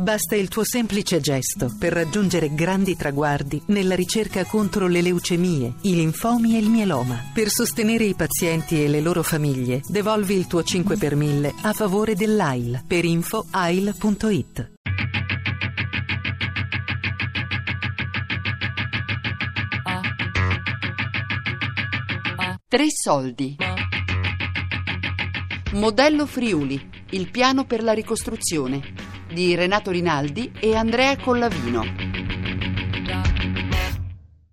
Basta il tuo semplice gesto per raggiungere grandi traguardi nella ricerca contro le leucemie, i linfomi e il mieloma. Per sostenere i pazienti e le loro famiglie, devolvi il tuo 5 per 1000 a favore dell'AIL. Per info ail.it. Tre soldi. Modello Friuli, il piano per la ricostruzione di Renato Rinaldi e Andrea Collavino.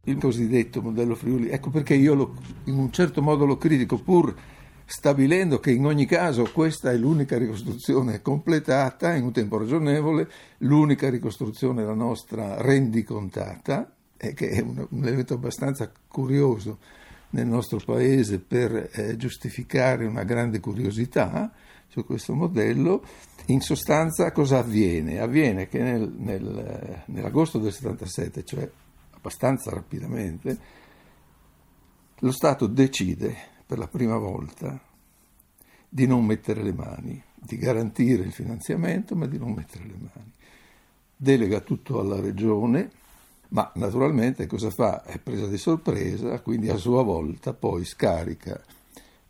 Il cosiddetto modello Friuli, ecco perché io lo, in un certo modo lo critico, pur stabilendo che in ogni caso questa è l'unica ricostruzione completata in un tempo ragionevole, l'unica ricostruzione la nostra rendicontata, e che è un, un elemento abbastanza curioso nel nostro paese per eh, giustificare una grande curiosità su questo modello. In sostanza cosa avviene? Avviene che nel, nel, nell'agosto del 77, cioè abbastanza rapidamente, lo Stato decide per la prima volta di non mettere le mani, di garantire il finanziamento ma di non mettere le mani. Delega tutto alla regione ma naturalmente cosa fa? È presa di sorpresa, quindi a sua volta poi scarica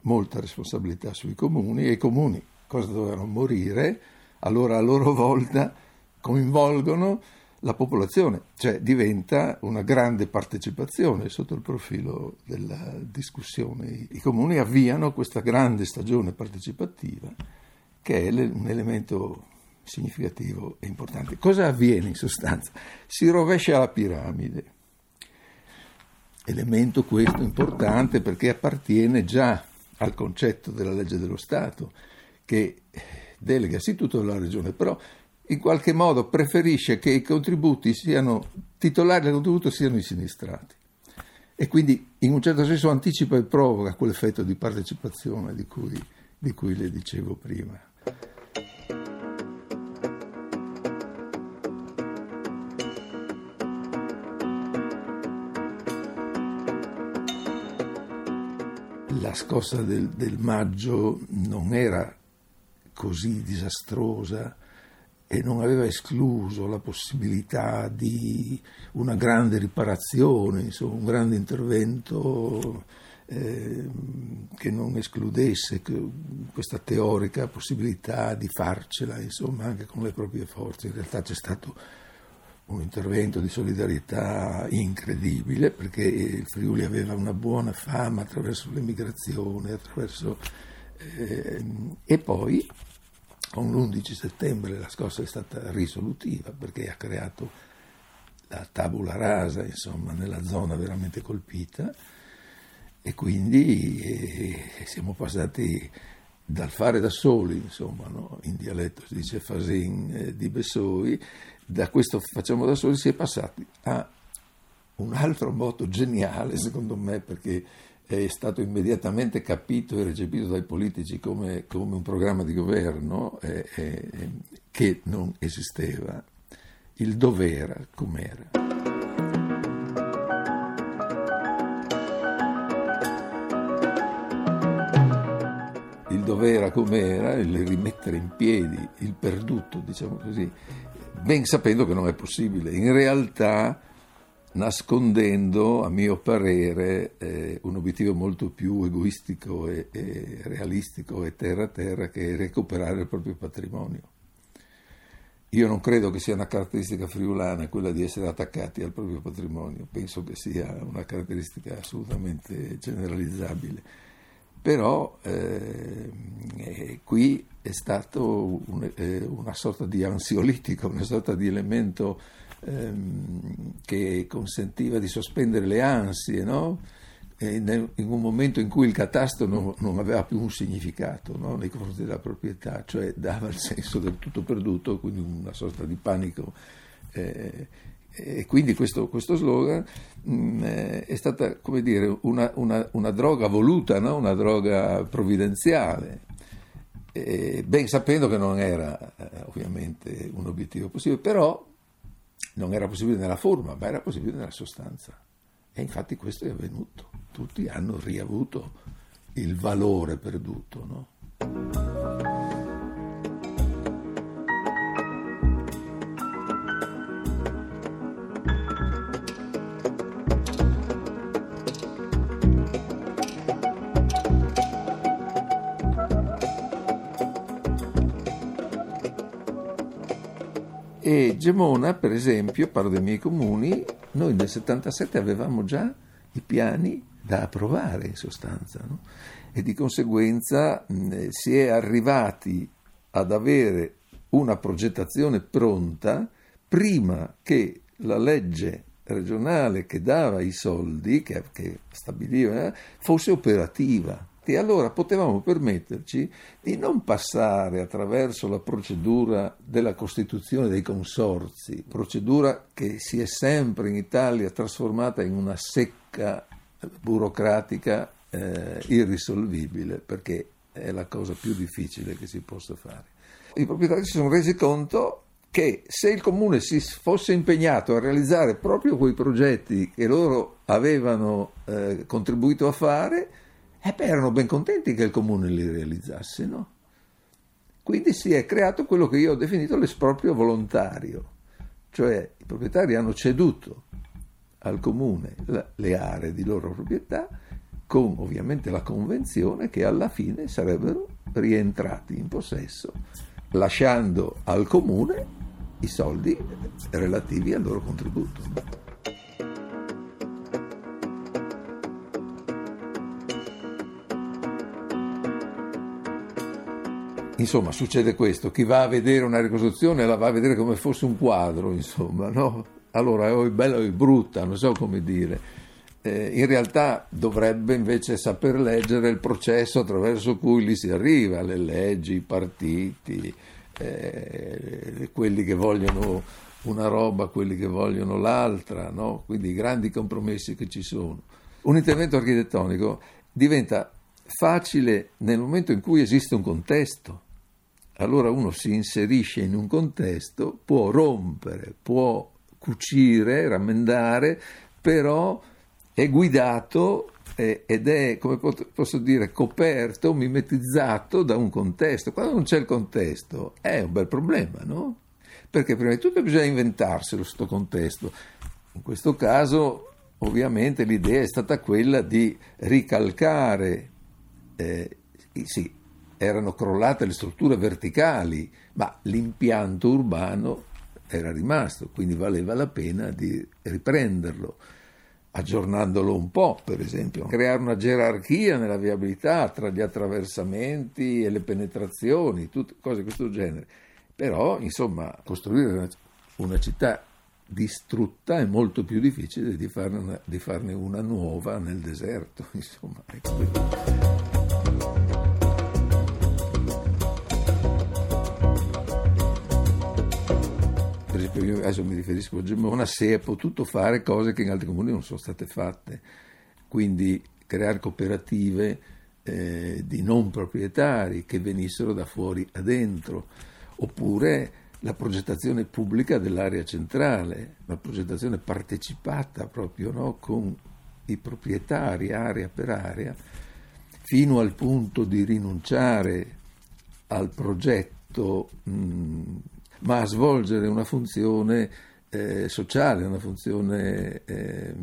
molta responsabilità sui comuni e i comuni cosa dovevano morire, allora a loro volta coinvolgono la popolazione, cioè diventa una grande partecipazione sotto il profilo della discussione. I comuni avviano questa grande stagione partecipativa che è un elemento significativo e importante. Cosa avviene in sostanza? Si rovescia la piramide. Elemento questo importante perché appartiene già al concetto della legge dello Stato che delega sì tutto alla regione, però in qualche modo preferisce che i contributi siano titolari del contributo siano i sinistrati e quindi in un certo senso anticipa e provoca quell'effetto di partecipazione di cui, di cui le dicevo prima. La scossa del, del maggio non era così disastrosa e non aveva escluso la possibilità di una grande riparazione, insomma, un grande intervento eh, che non escludesse questa teorica possibilità di farcela, insomma, anche con le proprie forze. In realtà c'è stato un intervento di solidarietà incredibile perché il Friuli aveva una buona fama attraverso l'emigrazione, attraverso, eh, e poi con l'11 settembre la scossa è stata risolutiva perché ha creato la tabula rasa insomma, nella zona veramente colpita e quindi eh, siamo passati dal fare da soli, insomma, no? in dialetto si dice fasin eh, di Bessoi, da questo facciamo da soli si è passati a un altro modo geniale, secondo me, perché è stato immediatamente capito e recepito dai politici come, come un programma di governo eh, eh, che non esisteva, il dovere com'era. il dovere com'era, il rimettere in piedi il perduto, diciamo così, ben sapendo che non è possibile. In realtà nascondendo, a mio parere, eh, un obiettivo molto più egoistico e, e realistico e terra-terra che è recuperare il proprio patrimonio. Io non credo che sia una caratteristica friulana quella di essere attaccati al proprio patrimonio, penso che sia una caratteristica assolutamente generalizzabile però eh, eh, qui è stato un, eh, una sorta di ansiolitico, una sorta di elemento ehm, che consentiva di sospendere le ansie, no? nel, in un momento in cui il catasto non, non aveva più un significato no? nei confronti della proprietà, cioè dava il senso del tutto perduto, quindi una sorta di panico eh, e quindi questo, questo slogan mh, mm, eh, è stata come dire, una, una, una droga voluta, no? una droga provvidenziale, e ben sapendo che non era eh, ovviamente un obiettivo possibile, però non era possibile nella forma, ma era possibile nella sostanza. E infatti questo è avvenuto, tutti hanno riavuto il valore perduto. No? E Gemona, per esempio, parlo dei miei comuni, noi nel 77 avevamo già i piani da approvare in sostanza no? e di conseguenza mh, si è arrivati ad avere una progettazione pronta prima che la legge regionale che dava i soldi, che, che stabiliva, fosse operativa. E allora potevamo permetterci di non passare attraverso la procedura della costituzione dei consorzi, procedura che si è sempre in Italia trasformata in una secca burocratica eh, irrisolvibile, perché è la cosa più difficile che si possa fare. I proprietari si sono resi conto che se il comune si fosse impegnato a realizzare proprio quei progetti che loro avevano eh, contribuito a fare, eh beh, erano ben contenti che il comune li realizzasse, no? Quindi si è creato quello che io ho definito l'esproprio volontario, cioè i proprietari hanno ceduto al comune le aree di loro proprietà con ovviamente la convenzione che alla fine sarebbero rientrati in possesso, lasciando al comune i soldi relativi al loro contributo. Insomma, succede questo, chi va a vedere una ricostruzione la va a vedere come fosse un quadro, insomma, no? Allora, o è bella o è brutta, non so come dire. Eh, in realtà dovrebbe invece saper leggere il processo attraverso cui lì si arriva, le leggi, i partiti, eh, quelli che vogliono una roba, quelli che vogliono l'altra, no? quindi i grandi compromessi che ci sono. Un intervento architettonico diventa facile nel momento in cui esiste un contesto. Allora uno si inserisce in un contesto, può rompere, può cucire, rammendare, però è guidato ed è, come posso dire, coperto, mimetizzato da un contesto. Quando non c'è il contesto è un bel problema, no? Perché prima di tutto bisogna inventarselo questo contesto. In questo caso, ovviamente, l'idea è stata quella di ricalcare, eh, sì, erano crollate le strutture verticali, ma l'impianto urbano era rimasto, quindi valeva la pena di riprenderlo aggiornandolo un po', per esempio, creare una gerarchia nella viabilità tra gli attraversamenti e le penetrazioni, tutte cose di questo genere. Però, insomma, costruire una, città distrutta è molto più difficile di farne una, di farne una nuova nel deserto, insomma. Io adesso mi riferisco a Gemona, se è potuto fare cose che in altri comuni non sono state fatte, quindi creare cooperative eh, di non proprietari che venissero da fuori a dentro, oppure la progettazione pubblica dell'area centrale, la progettazione partecipata proprio no, con i proprietari area per area, fino al punto di rinunciare al progetto mh, ma a svolgere una funzione eh, sociale, una funzione eh,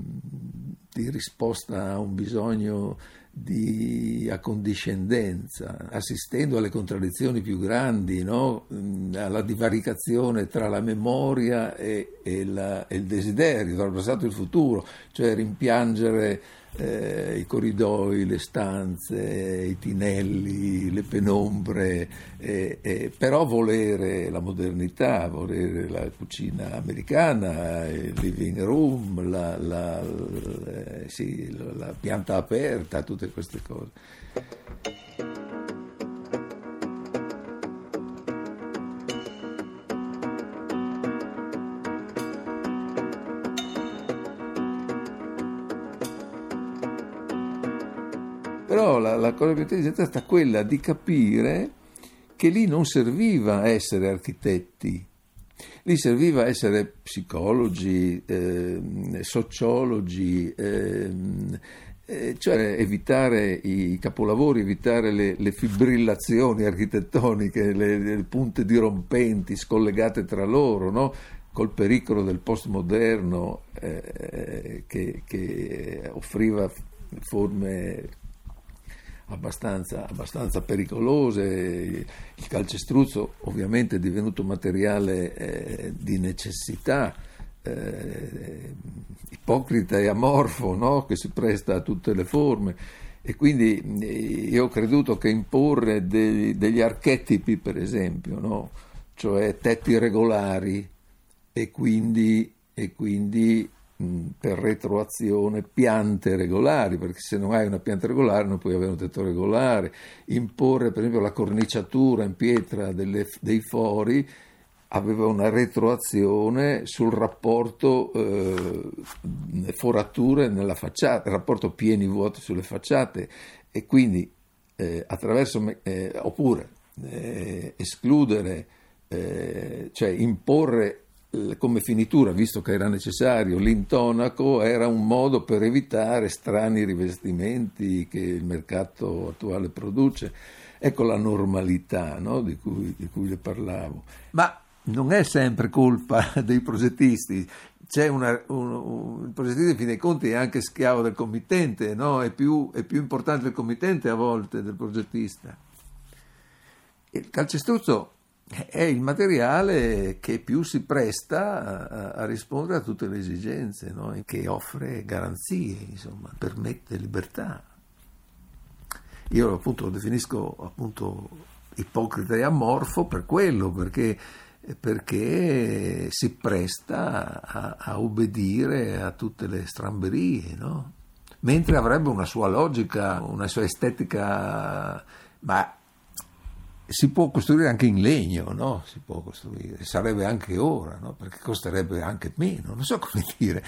di risposta a un bisogno di accondiscendenza, assistendo alle contraddizioni più grandi, no? alla divaricazione tra la memoria e, e, la, e il desiderio, tra il passato e il futuro, cioè rimpiangere eh, i corridoi, le stanze, i tinelli, le penombre, eh, eh, però volere la modernità, volere la cucina americana, il living room, la, la, la, eh, sì, la pianta aperta, tutte queste cose. Però la, la cosa più intelligente è stata quella di capire che lì non serviva essere architetti, lì serviva essere psicologi, eh, sociologi, eh, eh, cioè evitare i capolavori, evitare le, le fibrillazioni architettoniche, le, le, punte dirompenti scollegate tra loro, no? col pericolo del postmoderno eh, che, che offriva forme abbastanza, abbastanza pericolose. Il calcestruzzo ovviamente è divenuto materiale eh, di necessità. Eh, ipocrita e amorfo no? che si presta a tutte le forme e quindi eh, io ho creduto che imporre degli, degli archetipi per esempio no? cioè tetti regolari e quindi, e quindi per retroazione piante regolari, perché se non hai una pianta regolare non puoi avere un tetto regolare, imporre per esempio la corniciatura in pietra delle, dei fori aveva una retroazione sul rapporto eh, forature nella facciata, rapporto pieni vuoti sulle facciate. E quindi eh, attraverso eh, oppure eh, escludere, eh, cioè imporre come finitura, visto che era necessario, l'intonaco era un modo per evitare strani rivestimenti che il mercato attuale produce. Ecco la normalità no? di, cui, di, cui, le parlavo. Ma non è sempre colpa dei progettisti. Una, un, un, il progettista, in fin dei conti, è anche schiavo del committente, no? è, più, è più importante il committente a volte del progettista. Il calcestruzzo è il materiale che più si presta a, a rispondere a tutte le esigenze, no? che offre garanzie, insomma, permette libertà. Io appunto lo definisco appunto ipocrita e amorfo per quello, perché, perché si presta a, a, obbedire a tutte le stramberie, no? mentre avrebbe una sua logica, una sua estetica, ma si può costruire anche in legno, no? Si può costruire, sarebbe anche ora, no? Perché costerebbe anche meno, non so come dire.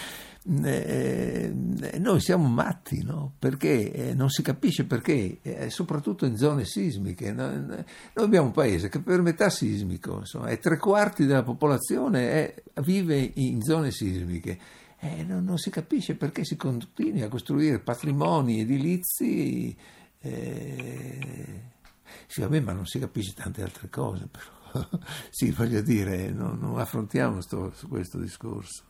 Eh, noi siamo matti, no? Perché eh, non si capisce perché, eh, soprattutto in zone sismiche. Noi abbiamo un paese che per metà sismico, insomma, è tre quarti della popolazione è, vive in zone sismiche. Eh, non, non, si capisce perché si continui a costruire patrimoni edilizi. Sì, vabbè, ma non si capisce tante altre cose, però. sì, voglio dire, non, non affrontiamo sto, questo discorso.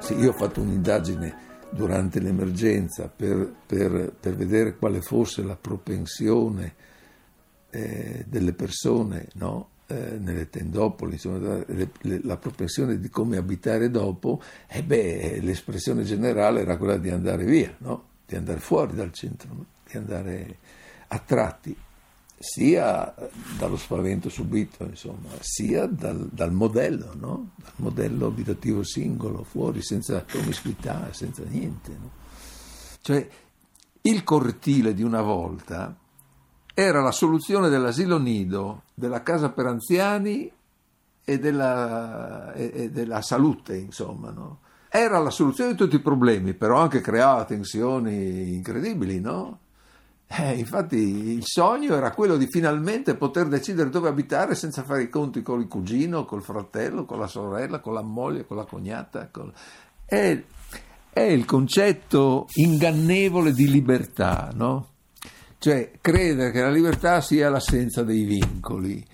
Sì, io ho fatto un'indagine durante l'emergenza per, per, per vedere quale fosse la propensione eh, delle persone no? Eh, nelle tendopoli, insomma, le, le, la propensione di come abitare dopo, eh beh, l'espressione generale era quella di andare via, no? di andare fuori dal centro, no? di andare a tratti, sia dallo spavento subito, insomma, sia dal, dal modello, no? dal modello abitativo singolo, fuori, senza promiscuità, senza niente. Cioè, il cortile di una volta era la soluzione dell'asilo nido, della casa per anziani e della, e, della salute, insomma. No? Era la soluzione di tutti i problemi, però anche creava tensioni incredibili, no? Eh, infatti il sogno era quello di finalmente poter decidere dove abitare senza fare i conti con il cugino, col fratello, con la sorella, con la moglie, con la cognata. Con... È, è il concetto ingannevole di libertà, no? Cioè credere che la libertà sia l'assenza dei vincoli,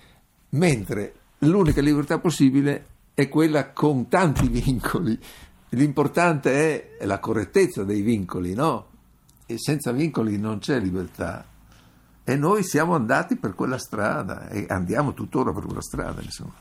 mentre l'unica libertà possibile è quella con tanti vincoli. L'importante è la correttezza dei vincoli, no? E senza vincoli non c'è libertà. E noi siamo andati per quella strada e andiamo tuttora per quella strada, insomma.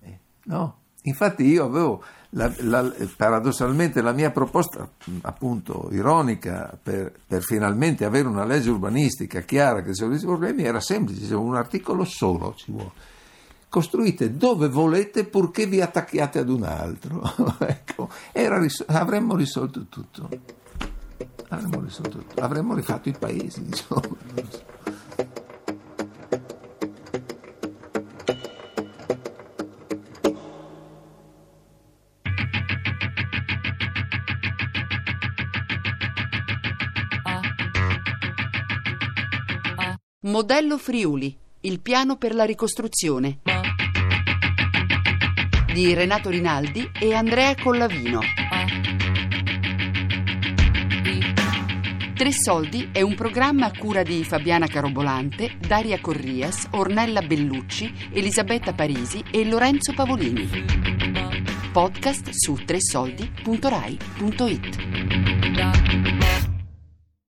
Eh, no? Infatti io avevo la, la, paradossalmente la mia proposta, appunto ironica, per, per, finalmente avere una legge urbanistica chiara che risolve i problemi era semplice, un articolo solo ci vuole. Costruite dove volete purché vi attacchiate ad un altro. ecco, ris- avremmo risolto tutto. Avremmo risolto tutto. Avremmo rifatto i paesi, insomma. Modello Friuli, il piano per la ricostruzione di Renato Rinaldi e Andrea Collavino. Tre soldi è un programma a cura di Fabiana Carobolante, Daria Corrias, Ornella Bellucci, Elisabetta Parisi e Lorenzo Pavolini. podcast su tresoldi.rai.it.